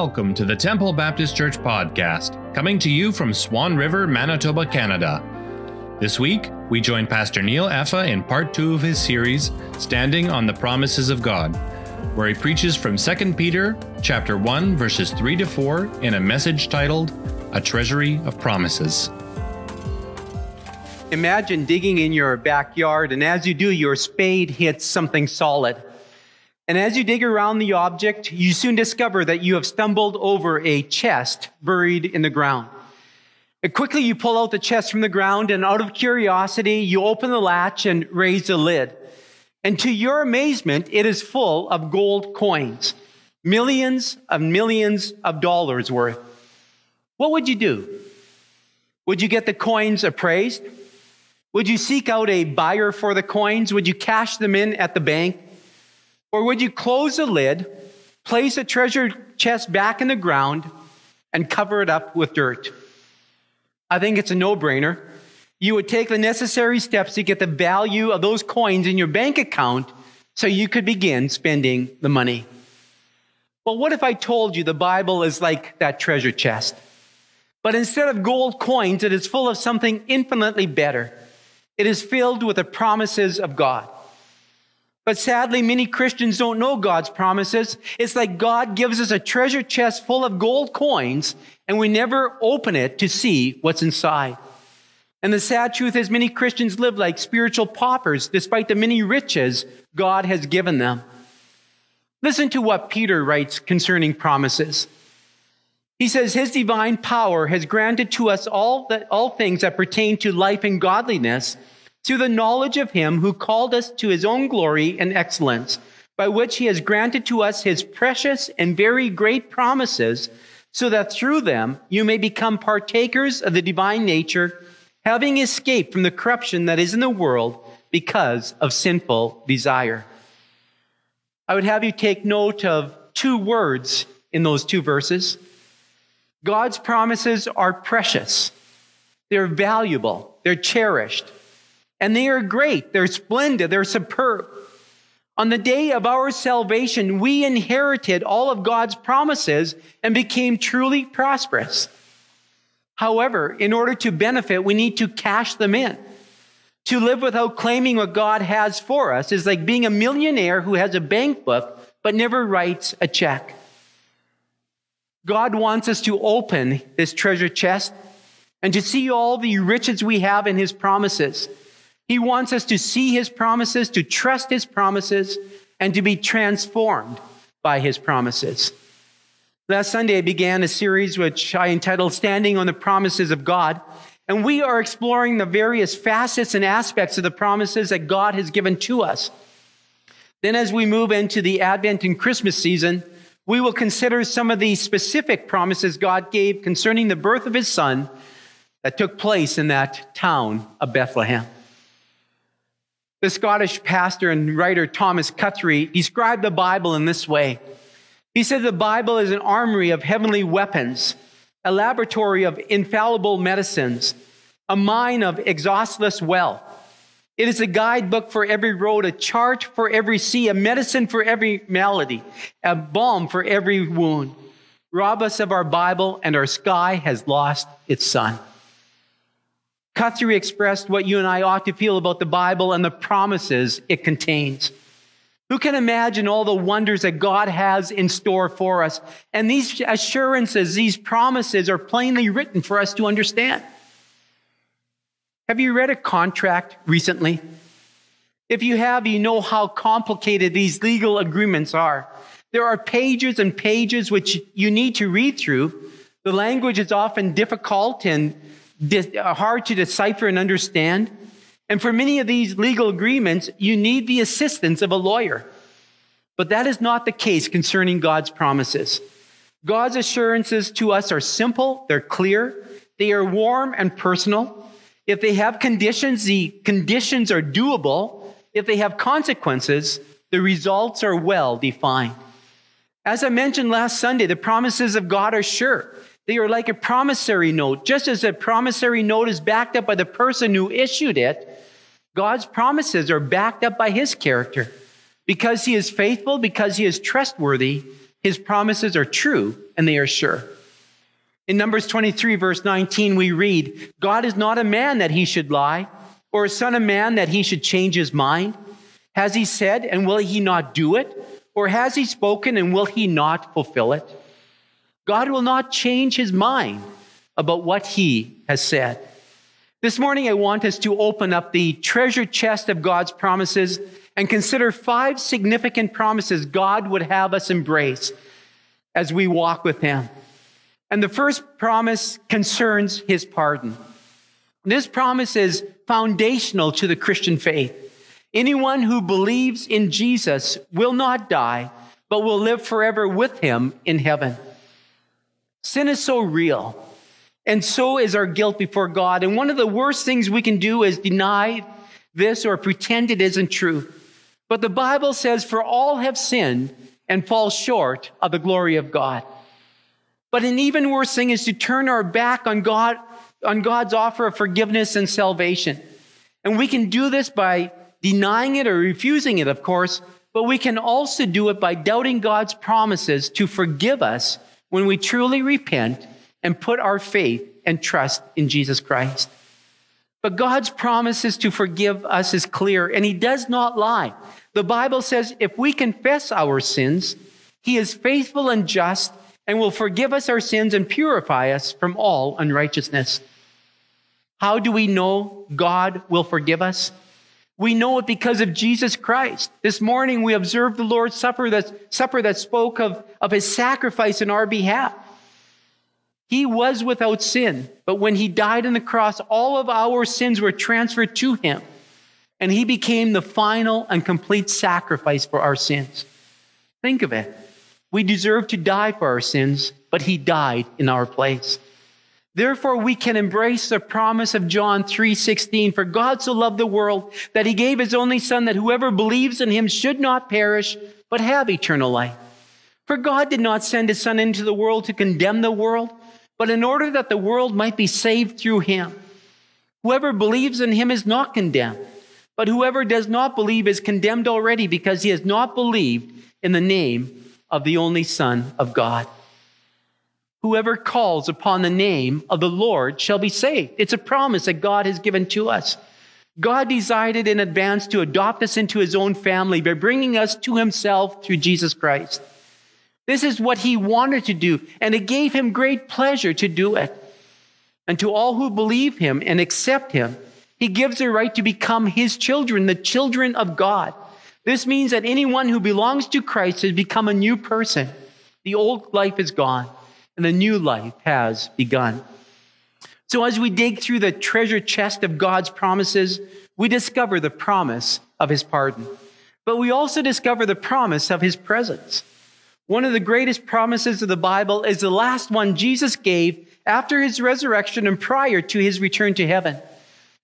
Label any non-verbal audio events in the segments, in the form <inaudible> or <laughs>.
Welcome to the Temple Baptist Church podcast, coming to you from Swan River, Manitoba, Canada. This week, we join Pastor Neil Effa in part two of his series, Standing on the Promises of God, where he preaches from 2 Peter chapter 1, verses 3 to 4, in a message titled, A Treasury of Promises. Imagine digging in your backyard, and as you do, your spade hits something solid. And as you dig around the object, you soon discover that you have stumbled over a chest buried in the ground. And quickly you pull out the chest from the ground, and out of curiosity, you open the latch and raise the lid. And to your amazement, it is full of gold coins, millions of millions of dollars worth. What would you do? Would you get the coins appraised? Would you seek out a buyer for the coins? Would you cash them in at the bank? Or would you close the lid, place the treasure chest back in the ground, and cover it up with dirt? I think it's a no brainer. You would take the necessary steps to get the value of those coins in your bank account so you could begin spending the money. Well, what if I told you the Bible is like that treasure chest? But instead of gold coins, it is full of something infinitely better. It is filled with the promises of God. But sadly, many Christians don't know God's promises. It's like God gives us a treasure chest full of gold coins, and we never open it to see what's inside. And the sad truth is, many Christians live like spiritual paupers despite the many riches God has given them. Listen to what Peter writes concerning promises. He says, His divine power has granted to us all, that, all things that pertain to life and godliness through the knowledge of him who called us to his own glory and excellence, by which he has granted to us his precious and very great promises, so that through them you may become partakers of the divine nature, having escaped from the corruption that is in the world because of sinful desire. I would have you take note of two words in those two verses. God's promises are precious. They're valuable. They're cherished. And they are great, they're splendid, they're superb. On the day of our salvation, we inherited all of God's promises and became truly prosperous. However, in order to benefit, we need to cash them in. To live without claiming what God has for us is like being a millionaire who has a bank book but never writes a check. God wants us to open this treasure chest and to see all the riches we have in His promises. He wants us to see his promises, to trust his promises, and to be transformed by his promises. Last Sunday, I began a series which I entitled Standing on the Promises of God. And we are exploring the various facets and aspects of the promises that God has given to us. Then, as we move into the Advent and Christmas season, we will consider some of the specific promises God gave concerning the birth of his son that took place in that town of Bethlehem. The Scottish pastor and writer Thomas Guthrie described the Bible in this way. He said the Bible is an armory of heavenly weapons, a laboratory of infallible medicines, a mine of exhaustless wealth. It is a guidebook for every road, a chart for every sea, a medicine for every malady, a balm for every wound. Rob us of our Bible, and our sky has lost its sun. Guthrie expressed what you and I ought to feel about the Bible and the promises it contains. Who can imagine all the wonders that God has in store for us? And these assurances, these promises are plainly written for us to understand. Have you read a contract recently? If you have, you know how complicated these legal agreements are. There are pages and pages which you need to read through. The language is often difficult and Uh, hard to decipher and understand. And for many of these legal agreements, you need the assistance of a lawyer. But that is not the case concerning God's promises. God's assurances to us are simple, they're clear, they are warm and personal. If they have conditions, the conditions are doable. If they have consequences, the results are well defined. As I mentioned last Sunday, the promises of God are sure. They are like a promissory note. Just as a promissory note is backed up by the person who issued it, God's promises are backed up by his character. Because he is faithful, because he is trustworthy, his promises are true and they are sure. In Numbers 23, verse 19, we read, God is not a man that he should lie, or a son of man that he should change his mind. Has he said, and will he not do it? Or has he spoken, and will he not fulfill it? God will not change his mind about what he has said. This morning, I want us to open up the treasure chest of God's promises and consider five significant promises God would have us embrace as we walk with him. And the first promise concerns his pardon. This promise is foundational to the Christian faith. Anyone who believes in Jesus will not die, but will live forever with him in heaven. Sin is so real, and so is our guilt before God. And one of the worst things we can do is deny this or pretend it isn't true. But the Bible says, For all have sinned and fall short of the glory of God. But an even worse thing is to turn our back on God, on God's offer of forgiveness and salvation. And we can do this by denying it or refusing it, of course, but we can also do it by doubting God's promises to forgive us when we truly repent and put our faith and trust in Jesus Christ. But God's promises to forgive us is clear, and He does not lie. The Bible says if we confess our sins, He is faithful and just and will forgive us our sins and purify us from all unrighteousness. How do we know God will forgive us? We know it because of Jesus Christ. This morning we observed the Lord's Supper that, supper that spoke of, of his sacrifice in our behalf. He was without sin, but when he died on the cross, all of our sins were transferred to him, and he became the final and complete sacrifice for our sins. Think of it. We deserve to die for our sins, but he died in our place. Therefore, we can embrace the promise of John 3:16, for God so loved the world that he gave his only son that whoever believes in him should not perish, but have eternal life. For God did not send his son into the world to condemn the world, but in order that the world might be saved through him. Whoever believes in him is not condemned, but whoever does not believe is condemned already because he has not believed in the name of the only Son of God. Whoever calls upon the name of the Lord shall be saved. It's a promise that God has given to us. God decided in advance to adopt us into his own family by bringing us to himself through Jesus Christ. This is what he wanted to do, and it gave him great pleasure to do it. And to all who believe him and accept him, he gives a right to become his children, the children of God. This means that anyone who belongs to Christ has become a new person. The old life is gone, and the new life has begun. So, as we dig through the treasure chest of God's promises, we discover the promise of his pardon. But we also discover the promise of his presence. One of the greatest promises of the Bible is the last one Jesus gave after his resurrection and prior to his return to heaven.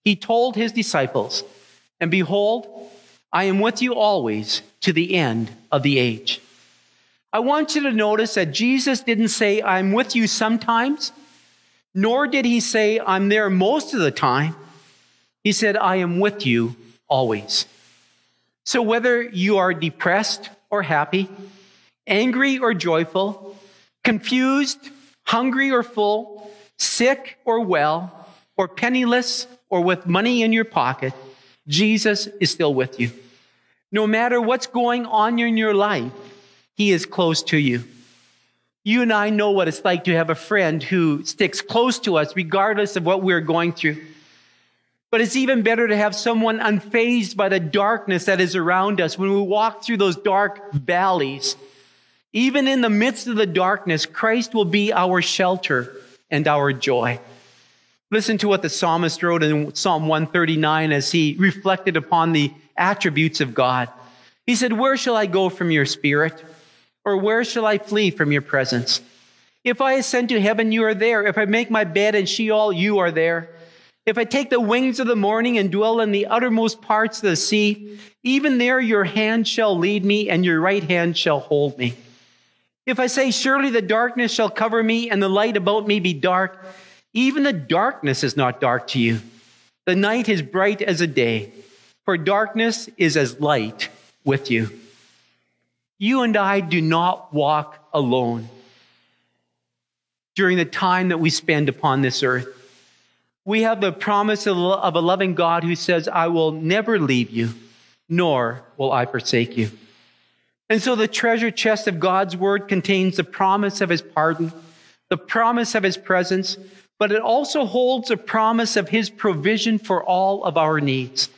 He told his disciples, And behold, I am with you always to the end of the age. I want you to notice that Jesus didn't say, I'm with you sometimes, nor did he say, I'm there most of the time. He said, I am with you always. So whether you are depressed or happy, angry or joyful, confused, hungry or full, sick or well, or penniless or with money in your pocket, Jesus is still with you. No matter what's going on in your life, He is close to you. You and I know what it's like to have a friend who sticks close to us regardless of what we're going through. But it's even better to have someone unfazed by the darkness that is around us when we walk through those dark valleys. Even in the midst of the darkness, Christ will be our shelter and our joy. Listen to what the psalmist wrote in Psalm 139 as he reflected upon the attributes of God. He said, Where shall I go from your spirit? Or where shall I flee from your presence? If I ascend to heaven, you are there. If I make my bed in Sheol, you are there. If I take the wings of the morning and dwell in the uttermost parts of the sea, even there your hand shall lead me and your right hand shall hold me. If I say, Surely the darkness shall cover me and the light about me be dark, even the darkness is not dark to you. The night is bright as a day for darkness is as light with you. You and I do not walk alone. during the time that we spend upon this earth. We have the promise of a loving God who says, I will never leave you, nor will I forsake you. And so the treasure chest of God's word contains the promise of his pardon, the promise of his presence, but it also holds a promise of his provision for all of our needs.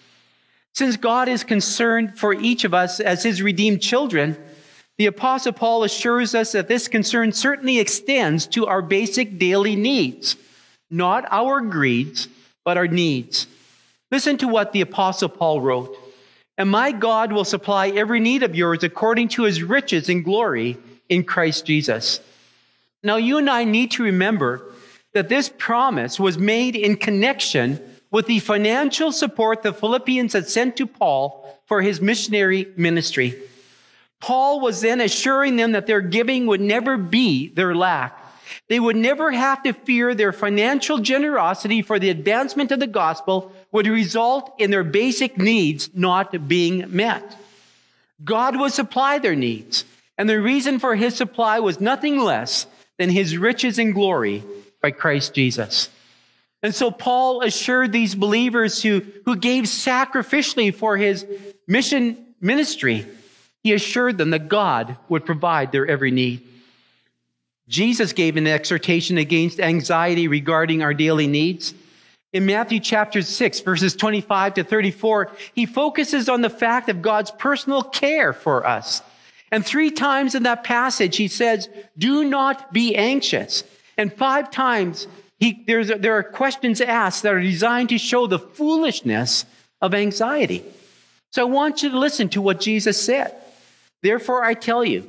Since God is concerned for each of us as his redeemed children, the Apostle Paul assures us that this concern certainly extends to our basic daily needs, not our greeds, but our needs. Listen to what the Apostle Paul wrote And my God will supply every need of yours according to his riches and glory in Christ Jesus. Now, you and I need to remember that this promise was made in connection with the financial support the Philippians had sent to Paul for his missionary ministry. Paul was then assuring them that their giving would never be their lack. They would never have to fear their financial generosity for the advancement of the gospel would result in their basic needs not being met. God would supply their needs, and the reason for his supply was nothing less than his riches and glory by Christ Jesus. And so Paul assured these believers who, who gave sacrificially for his mission ministry, he assured them that God would provide their every need. Jesus gave an exhortation against anxiety regarding our daily needs. In Matthew chapter 6, verses 25 to 34, he focuses on the fact of God's personal care for us. And three times in that passage, he says, Do not be anxious. And five times, he, there are questions asked that are designed to show the foolishness of anxiety. So I want you to listen to what Jesus said. Therefore, I tell you,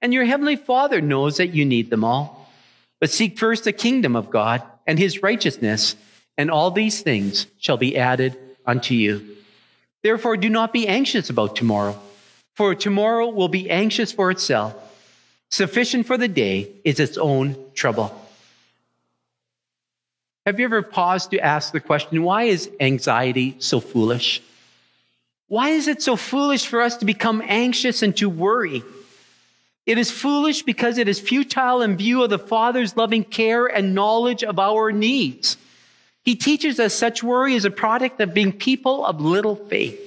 and your heavenly Father knows that you need them all. But seek first the kingdom of God and his righteousness, and all these things shall be added unto you. Therefore, do not be anxious about tomorrow, for tomorrow will be anxious for itself. Sufficient for the day is its own trouble. Have you ever paused to ask the question why is anxiety so foolish? Why is it so foolish for us to become anxious and to worry? It is foolish because it is futile in view of the Father's loving care and knowledge of our needs. He teaches us such worry is a product of being people of little faith.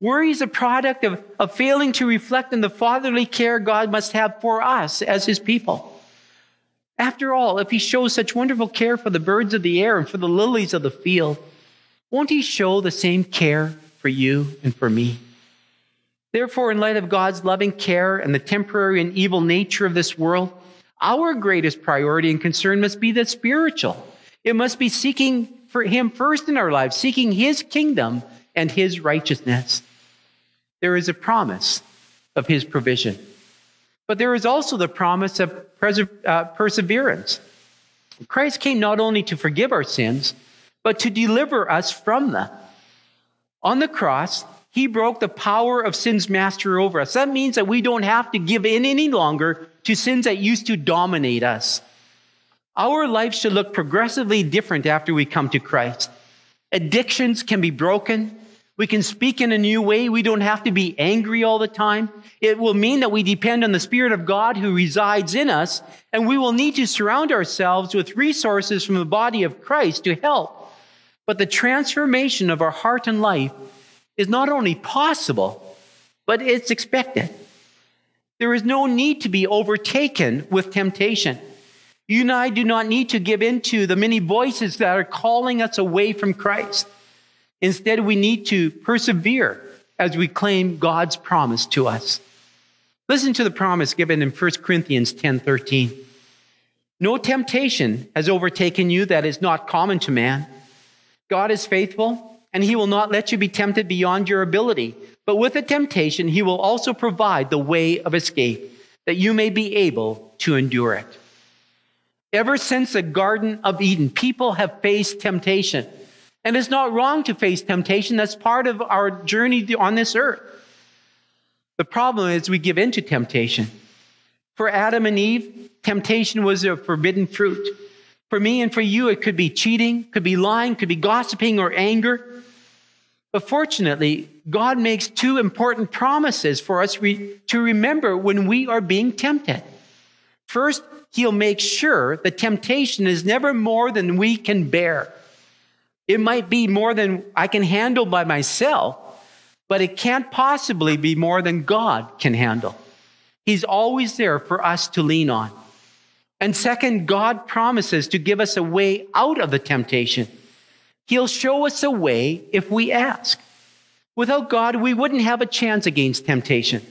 Worry is a product of, of failing to reflect on the fatherly care God must have for us as his people. After all, if he shows such wonderful care for the birds of the air and for the lilies of the field, won't he show the same care for you and for me? Therefore, in light of God's loving care and the temporary and evil nature of this world, our greatest priority and concern must be the spiritual. It must be seeking for Him first in our lives, seeking His kingdom and His righteousness. There is a promise of His provision. But there is also the promise of perse- uh, perseverance. Christ came not only to forgive our sins, but to deliver us from them. On the cross, he broke the power of sin's master over us. That means that we don't have to give in any longer to sins that used to dominate us. Our life should look progressively different after we come to Christ. Addictions can be broken. We can speak in a new way. We don't have to be angry all the time. It will mean that we depend on the Spirit of God who resides in us, and we will need to surround ourselves with resources from the body of Christ to help. But the transformation of our heart and life is not only possible, but it's expected. There is no need to be overtaken with temptation. You and I do not need to give in to the many voices that are calling us away from Christ. Instead, we need to persevere as we claim God's promise to us. Listen to the promise given in 1 Corinthians 10 13. No temptation has overtaken you that is not common to man. God is faithful, and he will not let you be tempted beyond your ability. But with the temptation, he will also provide the way of escape, that you may be able to endure it. Ever since the Garden of Eden, people have faced temptation. And it's not wrong to face temptation. That's part of our journey on this earth. The problem is we give in to temptation. For Adam and Eve, temptation was a forbidden fruit. For me and for you, it could be cheating, could be lying, could be gossiping or anger. But fortunately, God makes two important promises for us re- to remember when we are being tempted. First, He'll make sure the temptation is never more than we can bear. It might be more than I can handle by myself, but it can't possibly be more than God can handle. He's always there for us to lean on. And second, God promises to give us a way out of the temptation. He'll show us a way if we ask. Without God, we wouldn't have a chance against temptation.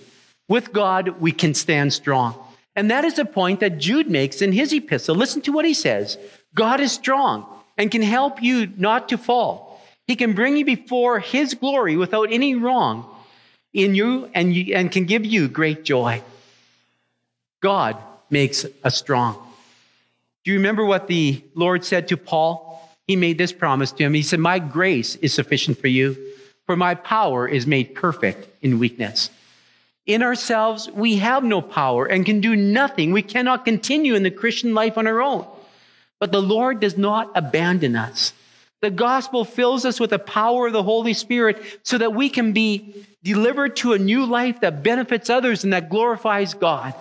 With God, we can stand strong. And that is a point that Jude makes in his epistle. Listen to what he says God is strong and can help you not to fall. He can bring you before his glory without any wrong in you and, you, and can give you great joy. God makes us strong. Do you remember what the Lord said to Paul? He made this promise to him. He said, My grace is sufficient for you, for my power is made perfect in weakness. In ourselves, we have no power and can do nothing. We cannot continue in the Christian life on our own. But the Lord does not abandon us. The gospel fills us with the power of the Holy Spirit so that we can be delivered to a new life that benefits others and that glorifies God.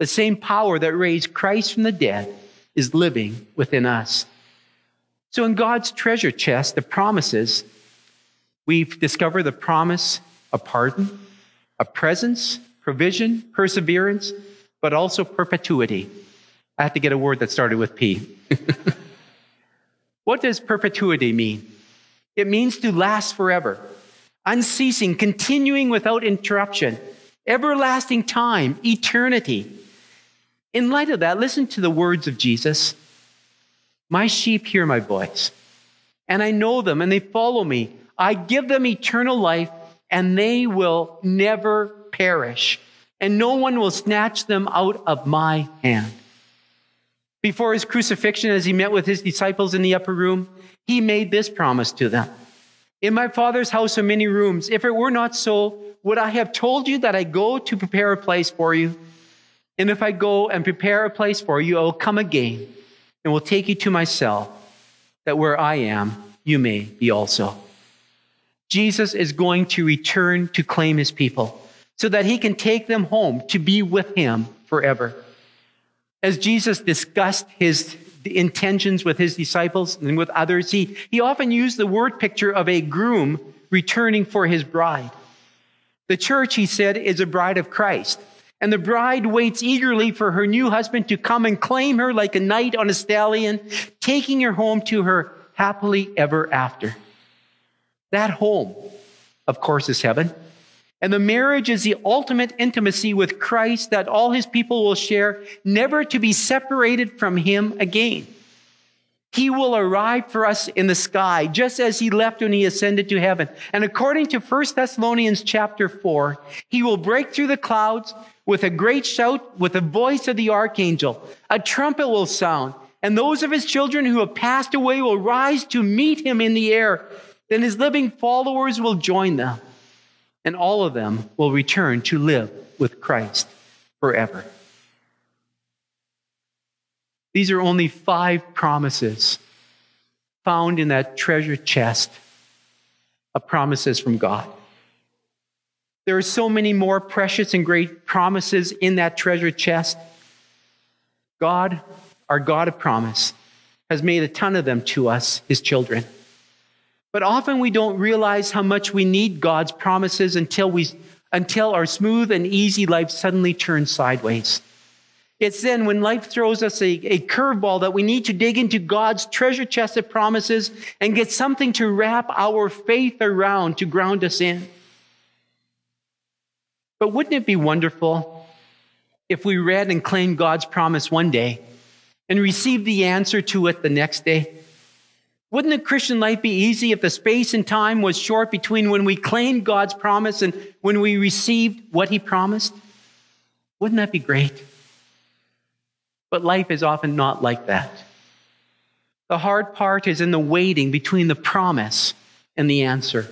The same power that raised Christ from the dead is living within us. So, in God's treasure chest, the promises, we've discovered the promise of pardon, a presence, provision, perseverance, but also perpetuity. I have to get a word that started with P. <laughs> what does perpetuity mean? It means to last forever, unceasing, continuing without interruption, everlasting time, eternity. In light of that, listen to the words of Jesus My sheep hear my voice, and I know them, and they follow me. I give them eternal life and they will never perish, and no one will snatch them out of my hand. Before his crucifixion, as he met with his disciples in the upper room, he made this promise to them In my Father's house are many rooms. If it were not so, would I have told you that I go to prepare a place for you? And if I go and prepare a place for you, I will come again and will take you to myself, that where I am, you may be also. Jesus is going to return to claim his people so that he can take them home to be with him forever. As Jesus discussed his intentions with his disciples and with others, he, he often used the word picture of a groom returning for his bride. The church, he said, is a bride of Christ. And the bride waits eagerly for her new husband to come and claim her like a knight on a stallion, taking her home to her happily ever after. That home, of course, is heaven. And the marriage is the ultimate intimacy with Christ that all his people will share, never to be separated from him again. He will arrive for us in the sky, just as he left when he ascended to heaven. And according to 1 Thessalonians chapter 4, he will break through the clouds with a great shout, with the voice of the archangel. A trumpet will sound, and those of his children who have passed away will rise to meet him in the air then his living followers will join them, and all of them will return to live with Christ forever. These are only five promises found in that treasure chest of promises from God. There are so many more precious and great promises in that treasure chest. God, our God of promise, has made a ton of them to us, his children. But often we don't realize how much we need God's promises until we until our smooth and easy life suddenly turns sideways. It's then when life throws us a, a curveball that we need to dig into God's treasure chest of promises and get something to wrap our faith around to ground us in. But wouldn't it be wonderful if we read and claimed God's promise one day and received the answer to it the next day? Wouldn't the Christian life be easy if the space and time was short between when we claimed God's promise and when we received what He promised? Wouldn't that be great? But life is often not like that. The hard part is in the waiting between the promise and the answer.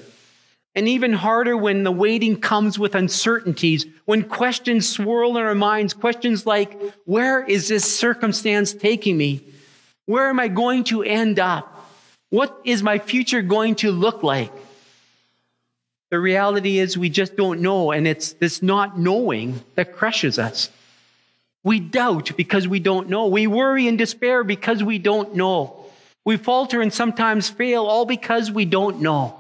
And even harder when the waiting comes with uncertainties, when questions swirl in our minds, questions like, where is this circumstance taking me? Where am I going to end up? What is my future going to look like? The reality is we just don't know, and it's this not knowing that crushes us. We doubt because we don't know. We worry and despair because we don't know. We falter and sometimes fail all because we don't know.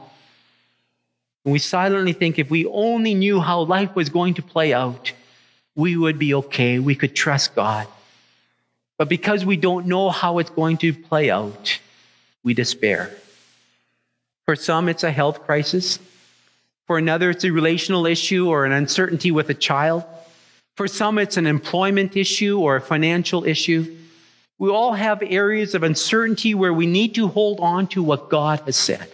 And we silently think if we only knew how life was going to play out, we would be okay. We could trust God. But because we don't know how it's going to play out, we despair. For some, it's a health crisis. For another, it's a relational issue or an uncertainty with a child. For some, it's an employment issue or a financial issue. We all have areas of uncertainty where we need to hold on to what God has said.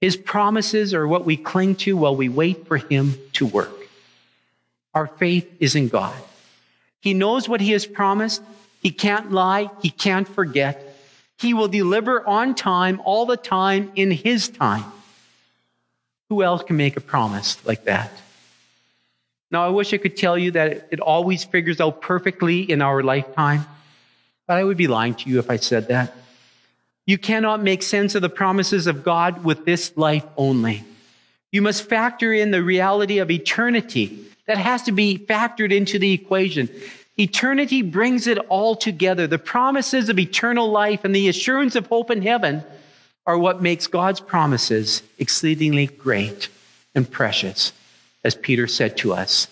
His promises are what we cling to while we wait for Him to work. Our faith is in God. He knows what He has promised. He can't lie. He can't forget. He will deliver on time, all the time, in His time. Who else can make a promise like that? Now, I wish I could tell you that it always figures out perfectly in our lifetime, but I would be lying to you if I said that. You cannot make sense of the promises of God with this life only. You must factor in the reality of eternity. That has to be factored into the equation. Eternity brings it all together. The promises of eternal life and the assurance of hope in heaven are what makes God's promises exceedingly great and precious as Peter said to us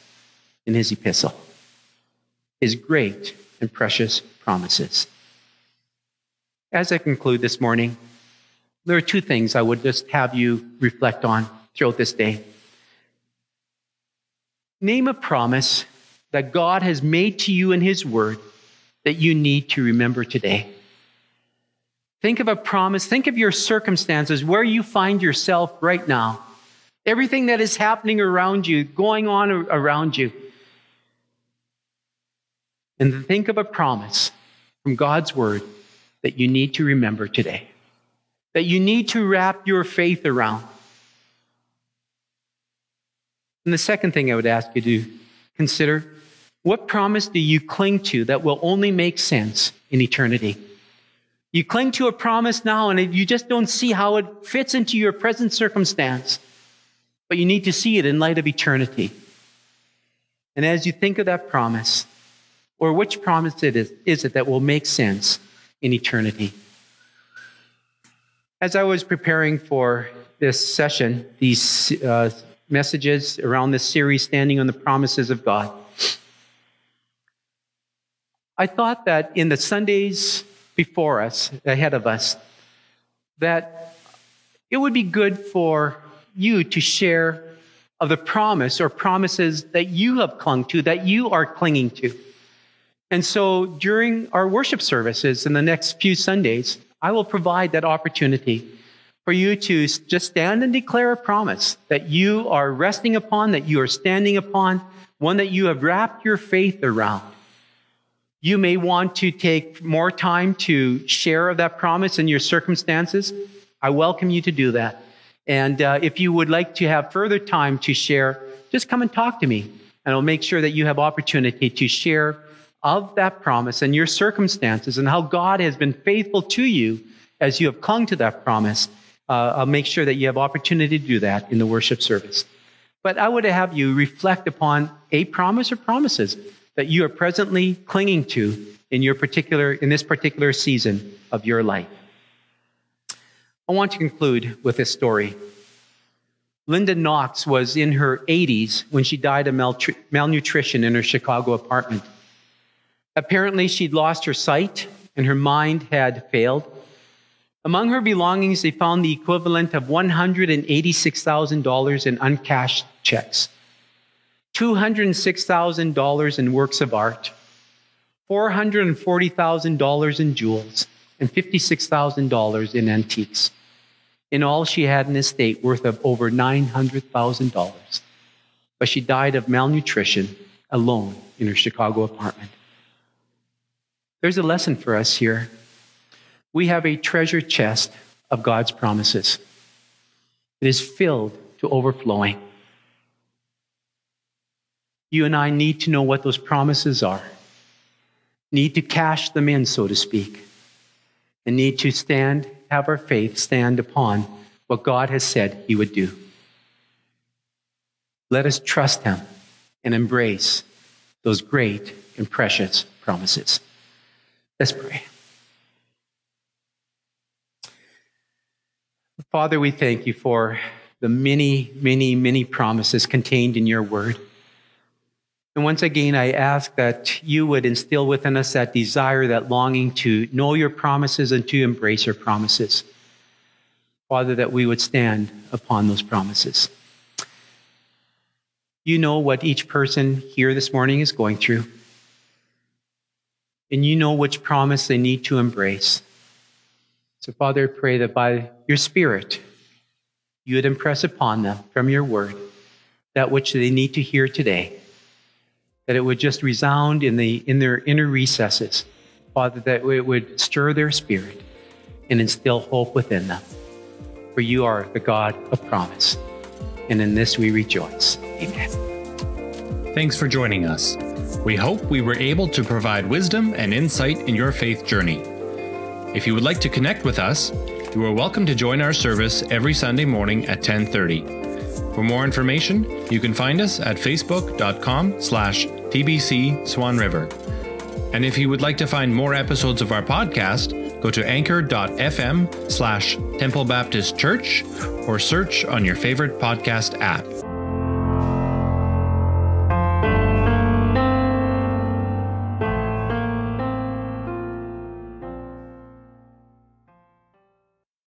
in his epistle. His great and precious promises. As I conclude this morning, there are two things I would just have you reflect on throughout this day. Name a promise that God has made to you in His Word that you need to remember today. Think of a promise, think of your circumstances, where you find yourself right now everything that is happening around you, going on around you. And think of a promise from God's word that you need to remember today, that you need to wrap your faith around. And the second thing I would ask you to consider what promise do you cling to that will only make sense in eternity? You cling to a promise now and you just don't see how it fits into your present circumstance but you need to see it in light of eternity. And as you think of that promise, or which promise it is, is it that will make sense in eternity? As I was preparing for this session, these uh, messages around this series, Standing on the Promises of God, I thought that in the Sundays before us, ahead of us, that it would be good for you to share of the promise or promises that you have clung to, that you are clinging to. And so during our worship services in the next few Sundays, I will provide that opportunity for you to just stand and declare a promise that you are resting upon, that you are standing upon, one that you have wrapped your faith around. You may want to take more time to share of that promise in your circumstances. I welcome you to do that. And uh, if you would like to have further time to share, just come and talk to me. And I'll make sure that you have opportunity to share of that promise and your circumstances and how God has been faithful to you as you have clung to that promise. Uh, I'll make sure that you have opportunity to do that in the worship service. But I would have you reflect upon a promise or promises that you are presently clinging to in your particular in this particular season of your life. I want to conclude with this story. Linda Knox was in her 80s when she died of malnutrition in her Chicago apartment. Apparently, she'd lost her sight and her mind had failed. Among her belongings, they found the equivalent of $186,000 in uncashed checks, $206,000 in works of art, $440,000 in jewels, and $56,000 in antiques. In all, she had an estate worth of over $900,000. But she died of malnutrition alone in her Chicago apartment. There's a lesson for us here. We have a treasure chest of God's promises. It is filled to overflowing. You and I need to know what those promises are, need to cash them in, so to speak, and need to stand, have our faith stand upon what God has said He would do. Let us trust Him and embrace those great and precious promises. Let's pray. Father, we thank you for the many, many, many promises contained in your word. And once again, I ask that you would instill within us that desire, that longing to know your promises and to embrace your promises. Father, that we would stand upon those promises. You know what each person here this morning is going through and you know which promise they need to embrace. So, Father, I pray that by your Spirit, you would impress upon them from your word that which they need to hear today, that it would just resound in, the, in their inner recesses. Father, that it would stir their spirit and instill hope within them. For you are the God of promise. And in this we rejoice. Amen. Thanks for joining us. We hope we were able to provide wisdom and insight in your faith journey. If you would like to connect with us, you are welcome to join our service every Sunday morning at 10:30. For more information, you can find us at facebook.com slash tbc Swan River. And if you would like to find more episodes of our podcast, go to anchor.fm slash Temple Baptist Church or search on your favorite podcast app.